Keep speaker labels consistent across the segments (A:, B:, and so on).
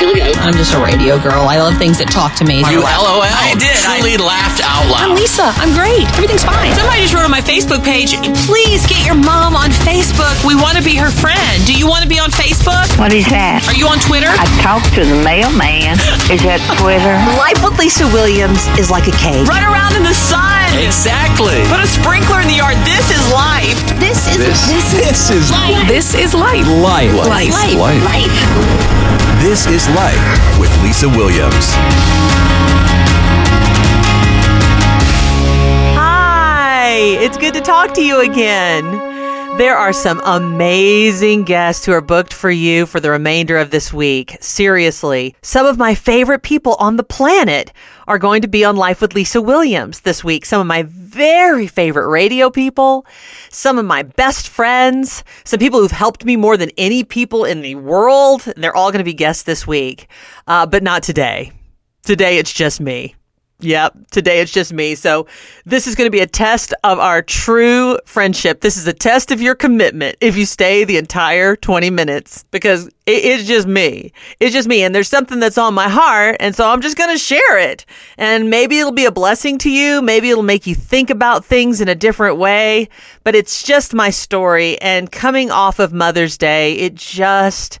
A: Here.
B: I'm just a radio girl. I love things that talk to me.
C: You LOL.
D: I did.
C: Truly laughed out loud. I'm.
B: Lisa. I'm great. Everything's fine.
D: Somebody just wrote on my Facebook page, please get your mom on Facebook. We want to be her friend. Do you want to be on Facebook?
E: What is that?
D: Are you on Twitter?
E: I talked to the mailman. Is that Twitter?
F: Life with Lisa Williams is like a cake.
D: Run around in the sun.
C: Exactly.
D: Put a sprinkler in the yard. This is life.
F: This is
C: This, this is
D: This is life.
C: life.
D: life.
C: Life. Life.
G: This is Life with Lisa Williams.
F: Hi, it's good to talk to you again. There are some amazing guests who are booked for you for the remainder of this week. Seriously, some of my favorite people on the planet are going to be on Life with Lisa Williams this week. Some of my very favorite radio people, some of my best friends, some people who've helped me more than any people in the world. They're all going to be guests this week, uh, but not today. Today, it's just me. Yep. Today it's just me. So this is going to be a test of our true friendship. This is a test of your commitment if you stay the entire 20 minutes because it is just me. It's just me. And there's something that's on my heart. And so I'm just going to share it. And maybe it'll be a blessing to you. Maybe it'll make you think about things in a different way. But it's just my story. And coming off of Mother's Day, it just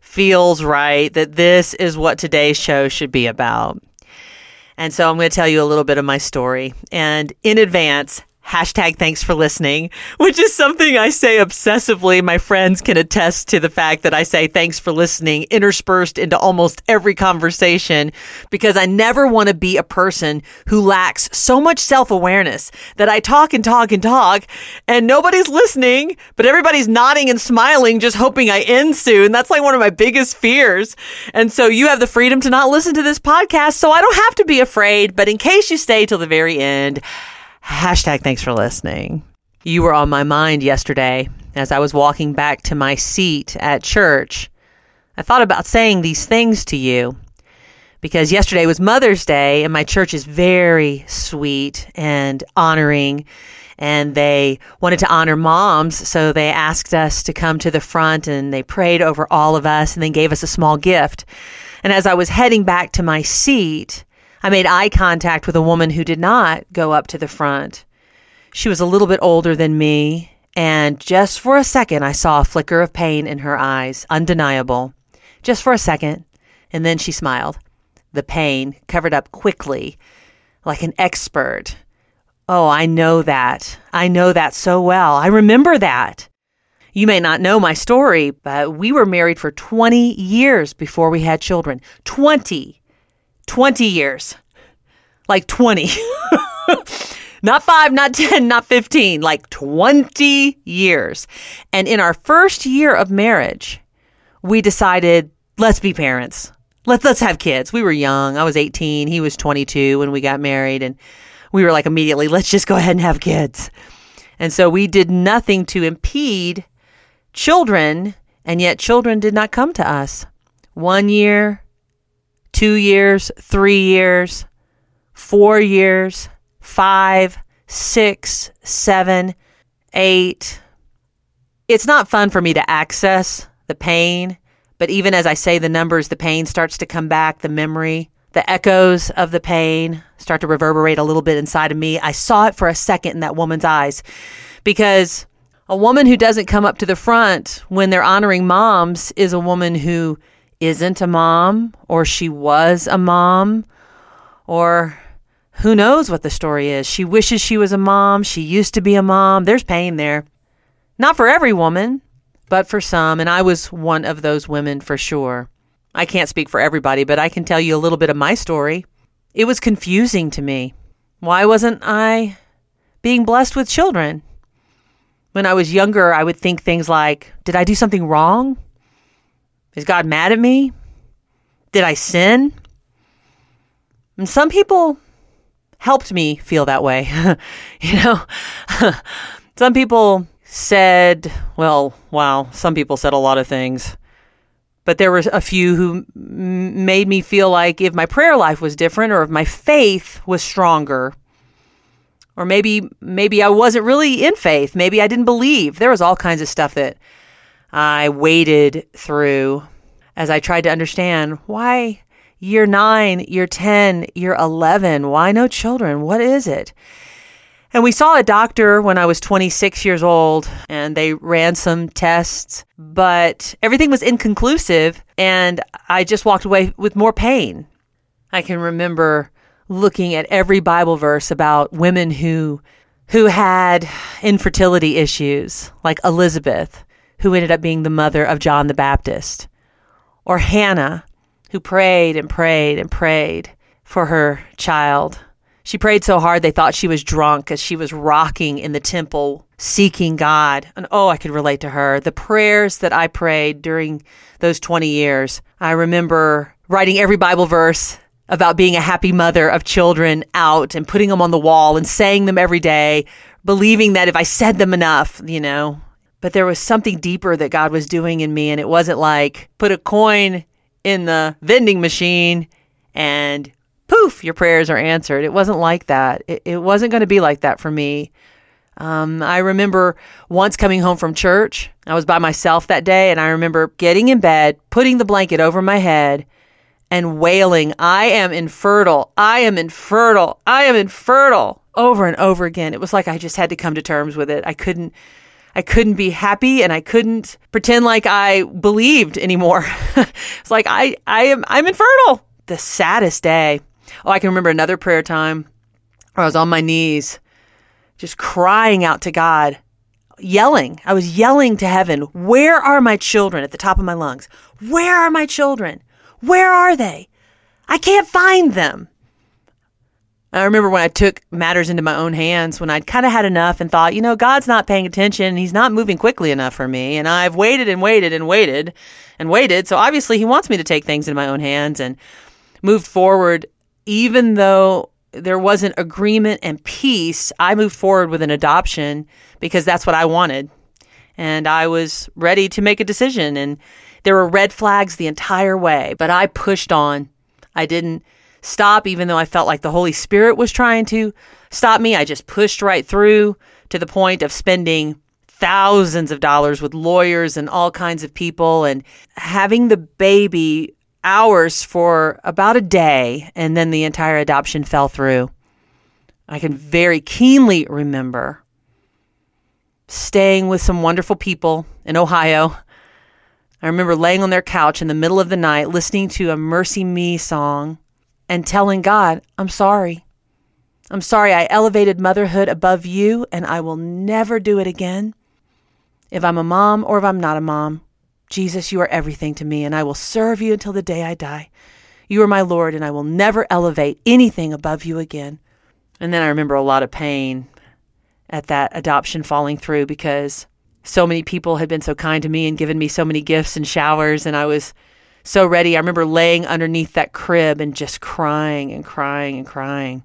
F: feels right that this is what today's show should be about. And so I'm going to tell you a little bit of my story. And in advance, hashtag thanks for listening, which is something I say obsessively. My friends can attest to the fact that I say thanks for listening interspersed into almost every conversation because I never want to be a person who lacks so much self awareness that I talk and talk and talk and nobody's listening, but everybody's nodding and smiling, just hoping I end soon. That's like one of my biggest fears. And so you have the freedom to not listen to this podcast, so I don't have to be afraid. But in case you stay till the very end, Hashtag thanks for listening. You were on my mind yesterday as I was walking back to my seat at church. I thought about saying these things to you because yesterday was Mother's Day and my church is very sweet and honoring and they wanted to honor moms. So they asked us to come to the front and they prayed over all of us and then gave us a small gift. And as I was heading back to my seat, I made eye contact with a woman who did not go up to the front. She was a little bit older than me, and just for a second, I saw a flicker of pain in her eyes, undeniable. Just for a second, and then she smiled. The pain covered up quickly, like an expert. Oh, I know that. I know that so well. I remember that. You may not know my story, but we were married for 20 years before we had children. 20. 20 years. Like 20. not five, not 10, not 15, like 20 years. And in our first year of marriage, we decided, let's be parents. Let's, let's have kids. We were young. I was 18. He was 22 when we got married. And we were like, immediately, let's just go ahead and have kids. And so we did nothing to impede children, and yet children did not come to us. One year, two years, three years, four years, five, six, seven, eight. It's not fun for me to access the pain, but even as I say the numbers, the pain starts to come back, the memory, the echoes of the pain start to reverberate a little bit inside of me. I saw it for a second in that woman's eyes because a woman who doesn't come up to the front when they're honoring moms is a woman who isn't a mom or she was a mom or who knows what the story is. She wishes she was a mom. She used to be a mom. There's pain there. Not for every woman, but for some. And I was one of those women for sure. I can't speak for everybody, but I can tell you a little bit of my story. It was confusing to me. Why wasn't I being blessed with children? When I was younger, I would think things like, Did I do something wrong? Is God mad at me? Did I sin? And some people helped me feel that way. you know, some people said, well, wow, some people said a lot of things. But there were a few who m- made me feel like if my prayer life was different or if my faith was stronger, or maybe maybe I wasn't really in faith, maybe I didn't believe. There was all kinds of stuff that I waded through as I tried to understand why year nine, year 10, year 11, why no children? What is it? And we saw a doctor when I was 26 years old, and they ran some tests, but everything was inconclusive, and I just walked away with more pain. I can remember looking at every Bible verse about women who who had infertility issues, like Elizabeth, who ended up being the mother of John the Baptist, or Hannah, who prayed and prayed and prayed for her child. She prayed so hard they thought she was drunk as she was rocking in the temple seeking God. And oh, I could relate to her. The prayers that I prayed during those 20 years. I remember writing every Bible verse about being a happy mother of children out and putting them on the wall and saying them every day, believing that if I said them enough, you know. But there was something deeper that God was doing in me. And it wasn't like put a coin in the vending machine and poof, your prayers are answered. It wasn't like that. It, it wasn't going to be like that for me. Um, I remember once coming home from church. I was by myself that day, and I remember getting in bed, putting the blanket over my head, and wailing, I am infertile. I am infertile. I am infertile over and over again. It was like I just had to come to terms with it. I couldn't I couldn't be happy and I couldn't pretend like I believed anymore. it's like I I am I'm infertile. The saddest day. Oh, I can remember another prayer time where I was on my knees just crying out to God, yelling. I was yelling to heaven, "Where are my children?" at the top of my lungs. Where are my children? Where are they? I can't find them. I remember when I took matters into my own hands, when I'd kind of had enough and thought, you know, God's not paying attention. He's not moving quickly enough for me. And I've waited and waited and waited and waited. So obviously, He wants me to take things into my own hands and moved forward, even though there wasn't agreement and peace. I moved forward with an adoption because that's what I wanted. And I was ready to make a decision. And there were red flags the entire way, but I pushed on. I didn't stop, even though I felt like the Holy Spirit was trying to stop me. I just pushed right through to the point of spending thousands of dollars with lawyers and all kinds of people and having the baby ours for about a day, and then the entire adoption fell through. I can very keenly remember staying with some wonderful people in Ohio I remember laying on their couch in the middle of the night listening to a Mercy Me song and telling God, I'm sorry. I'm sorry I elevated motherhood above you and I will never do it again. If I'm a mom or if I'm not a mom, Jesus, you are everything to me and I will serve you until the day I die. You are my Lord and I will never elevate anything above you again. And then I remember a lot of pain at that adoption falling through because so many people had been so kind to me and given me so many gifts and showers and I was so ready. I remember laying underneath that crib and just crying and crying and crying.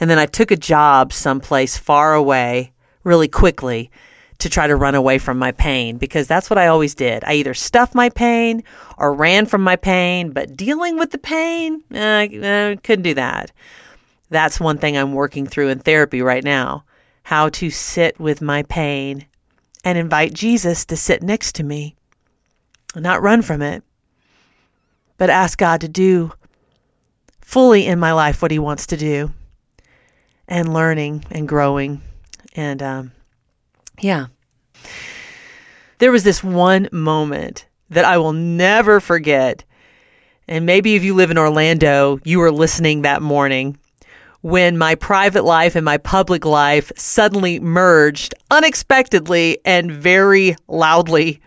F: And then I took a job someplace far away really quickly to try to run away from my pain because that's what I always did. I either stuffed my pain or ran from my pain, but dealing with the pain, eh, I couldn't do that. That's one thing I'm working through in therapy right now how to sit with my pain and invite Jesus to sit next to me, not run from it, but ask God to do fully in my life what He wants to do, and learning and growing. And um, yeah, there was this one moment that I will never forget. And maybe if you live in Orlando, you were listening that morning when my private life and my public life suddenly merged unexpectedly and very loudly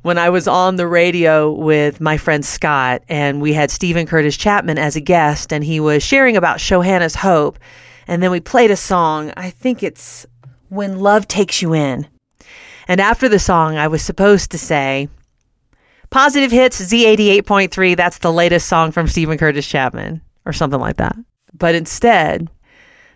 F: when I was on the radio with my friend Scott and we had Steven Curtis Chapman as a guest and he was sharing about Shaohannah's Hope. And then we played a song. I think it's When Love Takes You In. And after the song, I was supposed to say, Positive Hits Z88.3, that's the latest song from Steven Curtis Chapman, or something like that. But instead,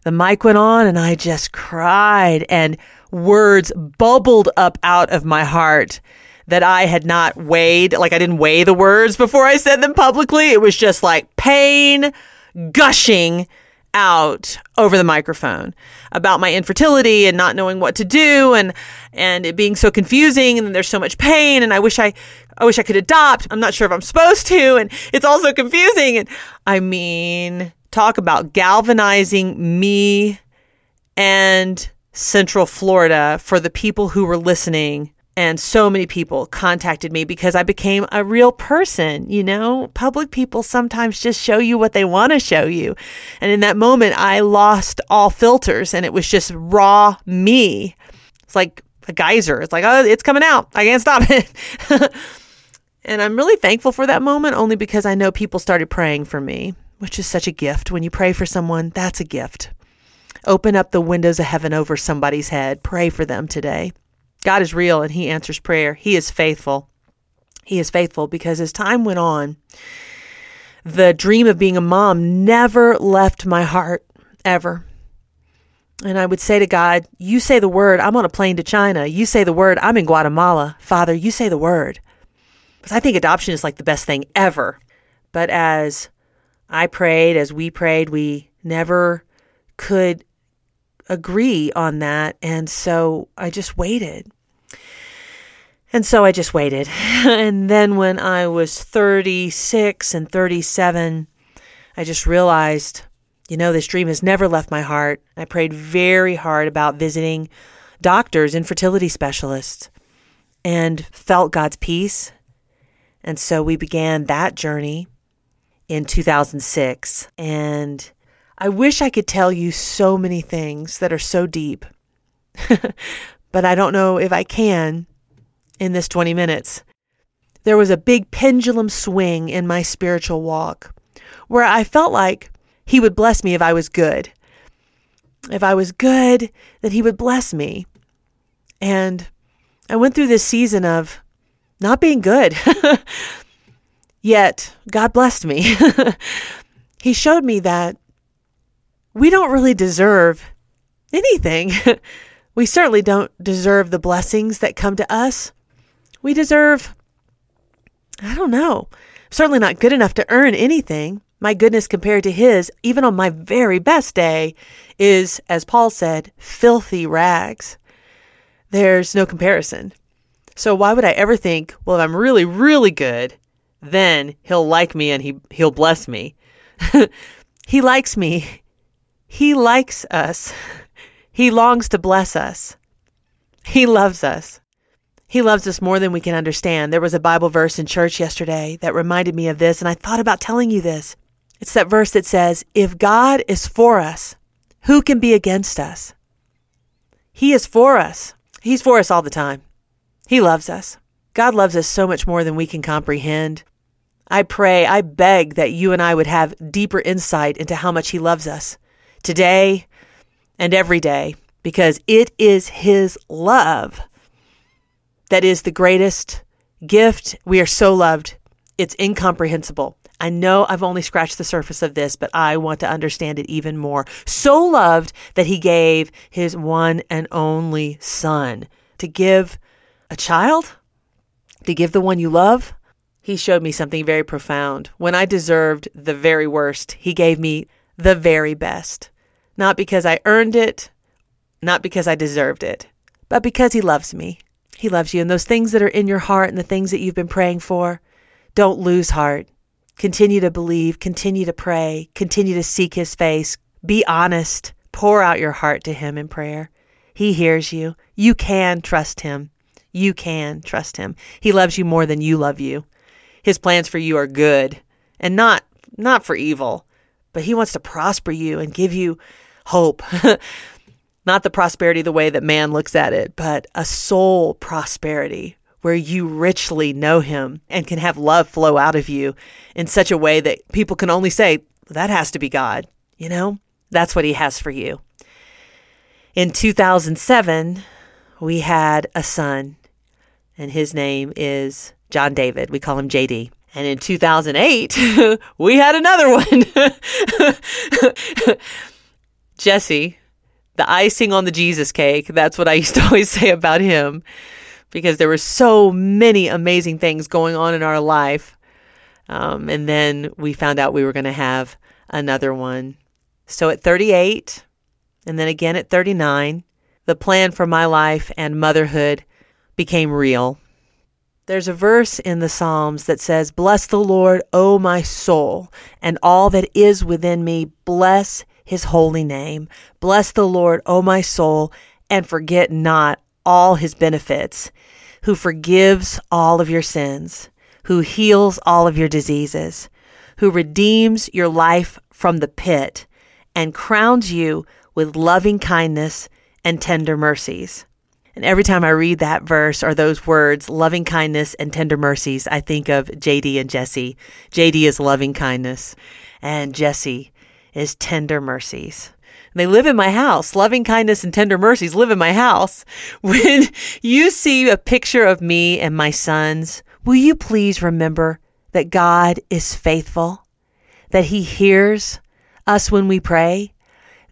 F: the mic went on and I just cried and words bubbled up out of my heart that I had not weighed. Like I didn't weigh the words before I said them publicly. It was just like pain gushing out over the microphone about my infertility and not knowing what to do and and it being so confusing and there's so much pain and I wish I I wish I could adopt. I'm not sure if I'm supposed to. And it's also confusing. And I mean, talk about galvanizing me and Central Florida for the people who were listening. And so many people contacted me because I became a real person. You know, public people sometimes just show you what they want to show you. And in that moment, I lost all filters and it was just raw me. It's like a geyser. It's like, oh, it's coming out. I can't stop it. and I'm really thankful for that moment only because I know people started praying for me, which is such a gift. When you pray for someone, that's a gift. Open up the windows of heaven over somebody's head. Pray for them today. God is real and He answers prayer. He is faithful. He is faithful because as time went on, the dream of being a mom never left my heart, ever. And I would say to God, You say the word, I'm on a plane to China. You say the word, I'm in Guatemala. Father, you say the word. Because I think adoption is like the best thing ever. But as I prayed, as we prayed, we never could agree on that. And so I just waited. And so I just waited. and then when I was 36 and 37, I just realized, you know, this dream has never left my heart. I prayed very hard about visiting doctors and fertility specialists and felt God's peace. And so we began that journey in 2006. And I wish I could tell you so many things that are so deep, but I don't know if I can in this 20 minutes. There was a big pendulum swing in my spiritual walk where I felt like He would bless me if I was good. If I was good, then He would bless me. And I went through this season of not being good. Yet, God blessed me. he showed me that we don't really deserve anything. we certainly don't deserve the blessings that come to us. We deserve, I don't know, certainly not good enough to earn anything. My goodness compared to his, even on my very best day, is, as Paul said, filthy rags. There's no comparison. So why would I ever think, well, if I'm really, really good, then he'll like me and he, he'll bless me? he likes me. He likes us. He longs to bless us. He loves us. He loves us more than we can understand. There was a Bible verse in church yesterday that reminded me of this, and I thought about telling you this. It's that verse that says, If God is for us, who can be against us? He is for us. He's for us all the time. He loves us. God loves us so much more than we can comprehend. I pray, I beg that you and I would have deeper insight into how much He loves us today and every day, because it is His love that is the greatest gift. We are so loved. It's incomprehensible. I know I've only scratched the surface of this, but I want to understand it even more. So loved that he gave his one and only son to give a child, to give the one you love. He showed me something very profound. When I deserved the very worst, he gave me the very best. Not because I earned it, not because I deserved it, but because he loves me. He loves you. And those things that are in your heart and the things that you've been praying for, don't lose heart. Continue to believe, continue to pray, continue to seek His face. Be honest. Pour out your heart to Him in prayer. He hears you. You can trust Him. You can trust Him. He loves you more than you love you. His plans for you are good and not not for evil, but he wants to prosper you and give you hope. Not the prosperity the way that man looks at it, but a soul prosperity where you richly know him and can have love flow out of you in such a way that people can only say, that has to be God. You know, that's what he has for you. In 2007, we had a son, and his name is John David. We call him JD. And in 2008, we had another one. Jesse, the icing on the Jesus cake. That's what I used to always say about him because there were so many amazing things going on in our life. Um, and then we found out we were going to have another one. So at 38, and then again at 39, the plan for my life and motherhood became real. There's a verse in the Psalms that says, Bless the Lord, O my soul, and all that is within me, bless his holy name. Bless the Lord, O my soul, and forget not all his benefits, who forgives all of your sins, who heals all of your diseases, who redeems your life from the pit, and crowns you with loving kindness and tender mercies. And every time I read that verse or those words, loving kindness and tender mercies, I think of JD and Jesse. JD is loving kindness, and Jesse is tender mercies. They live in my house. Loving kindness and tender mercies live in my house. When you see a picture of me and my sons, will you please remember that God is faithful, that He hears us when we pray,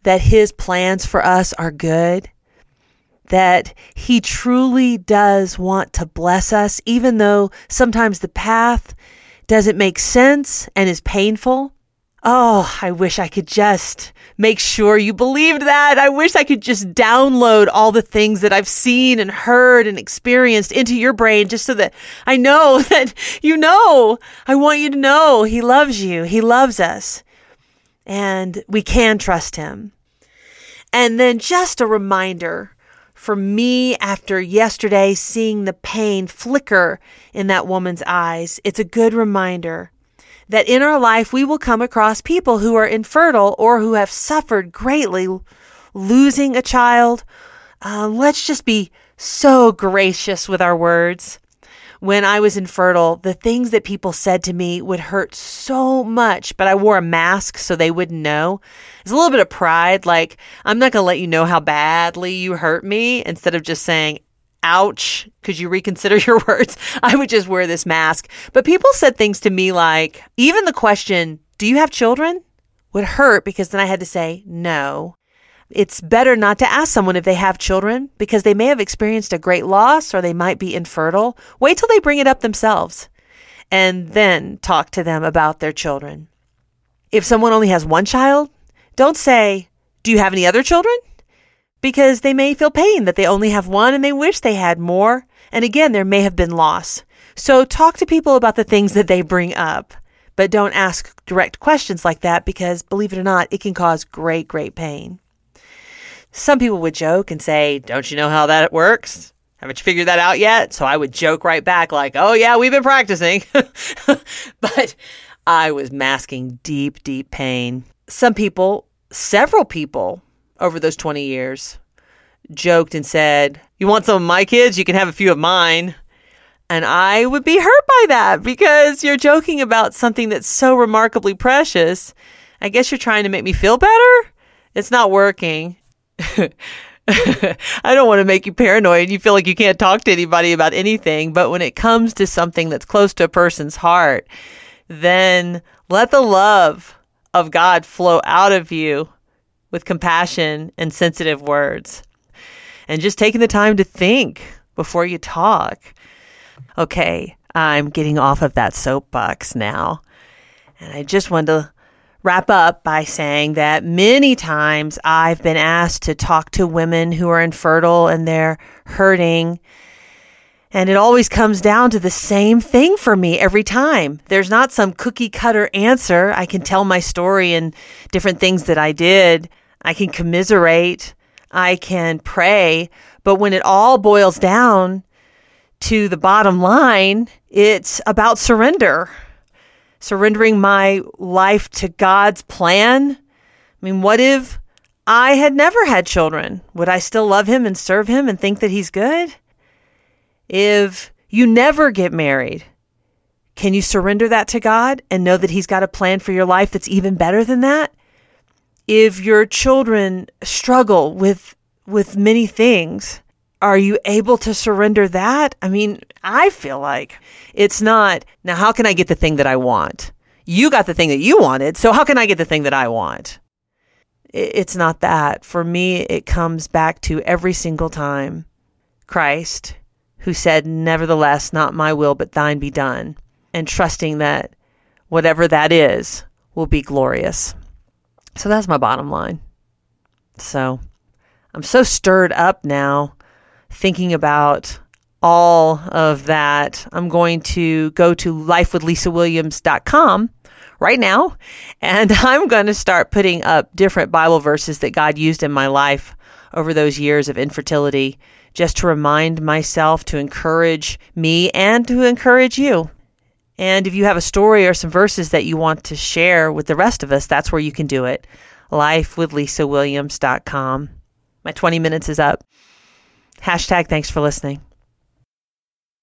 F: that His plans for us are good, that He truly does want to bless us, even though sometimes the path doesn't make sense and is painful. Oh, I wish I could just make sure you believed that. I wish I could just download all the things that I've seen and heard and experienced into your brain just so that I know that you know. I want you to know He loves you, He loves us, and we can trust Him. And then just a reminder for me after yesterday seeing the pain flicker in that woman's eyes, it's a good reminder that in our life we will come across people who are infertile or who have suffered greatly losing a child. Uh, let's just be so gracious with our words. When I was infertile, the things that people said to me would hurt so much, but I wore a mask so they wouldn't know. It's a little bit of pride, like, I'm not going to let you know how badly you hurt me, instead of just saying, ouch, could you reconsider your words? I would just wear this mask. But people said things to me like, even the question, do you have children? would hurt because then I had to say no. It's better not to ask someone if they have children because they may have experienced a great loss or they might be infertile. Wait till they bring it up themselves and then talk to them about their children. If someone only has one child, don't say, Do you have any other children? because they may feel pain that they only have one and they wish they had more. And again, there may have been loss. So talk to people about the things that they bring up, but don't ask direct questions like that because believe it or not, it can cause great, great pain. Some people would joke and say, Don't you know how that works? Haven't you figured that out yet? So I would joke right back, like, Oh, yeah, we've been practicing. but I was masking deep, deep pain. Some people, several people, over those 20 years joked and said, You want some of my kids? You can have a few of mine. And I would be hurt by that because you're joking about something that's so remarkably precious. I guess you're trying to make me feel better. It's not working. I don't want to make you paranoid. You feel like you can't talk to anybody about anything. But when it comes to something that's close to a person's heart, then let the love of God flow out of you with compassion and sensitive words. And just taking the time to think before you talk. Okay, I'm getting off of that soapbox now. And I just wanted to wrap up by saying that many times I've been asked to talk to women who are infertile and they're hurting. And it always comes down to the same thing for me every time. There's not some cookie cutter answer. I can tell my story and different things that I did. I can commiserate, I can pray, but when it all boils down to the bottom line, it's about surrender. Surrendering my life to God's plan. I mean, what if I had never had children? Would I still love him and serve him and think that he's good? If you never get married, can you surrender that to God and know that he's got a plan for your life that's even better than that? if your children struggle with with many things are you able to surrender that? I mean i feel like it's not now how can i get the thing that i want? You got the thing that you wanted so how can i get the thing that i want? It's not that. For me it comes back to every single time christ who said nevertheless not my will but thine be done and trusting that whatever that is will be glorious. So that's my bottom line. So I'm so stirred up now thinking about all of that, I'm going to go to lifewithlisawilliams.com right now and I'm going to start putting up different Bible verses that God used in my life over those years of infertility just to remind myself, to encourage me, and to encourage you. And if you have a story or some verses that you want to share with the rest of us, that's where you can do it. Lifewithlisawilliams.com. My 20 minutes is up. Hashtag thanks for listening.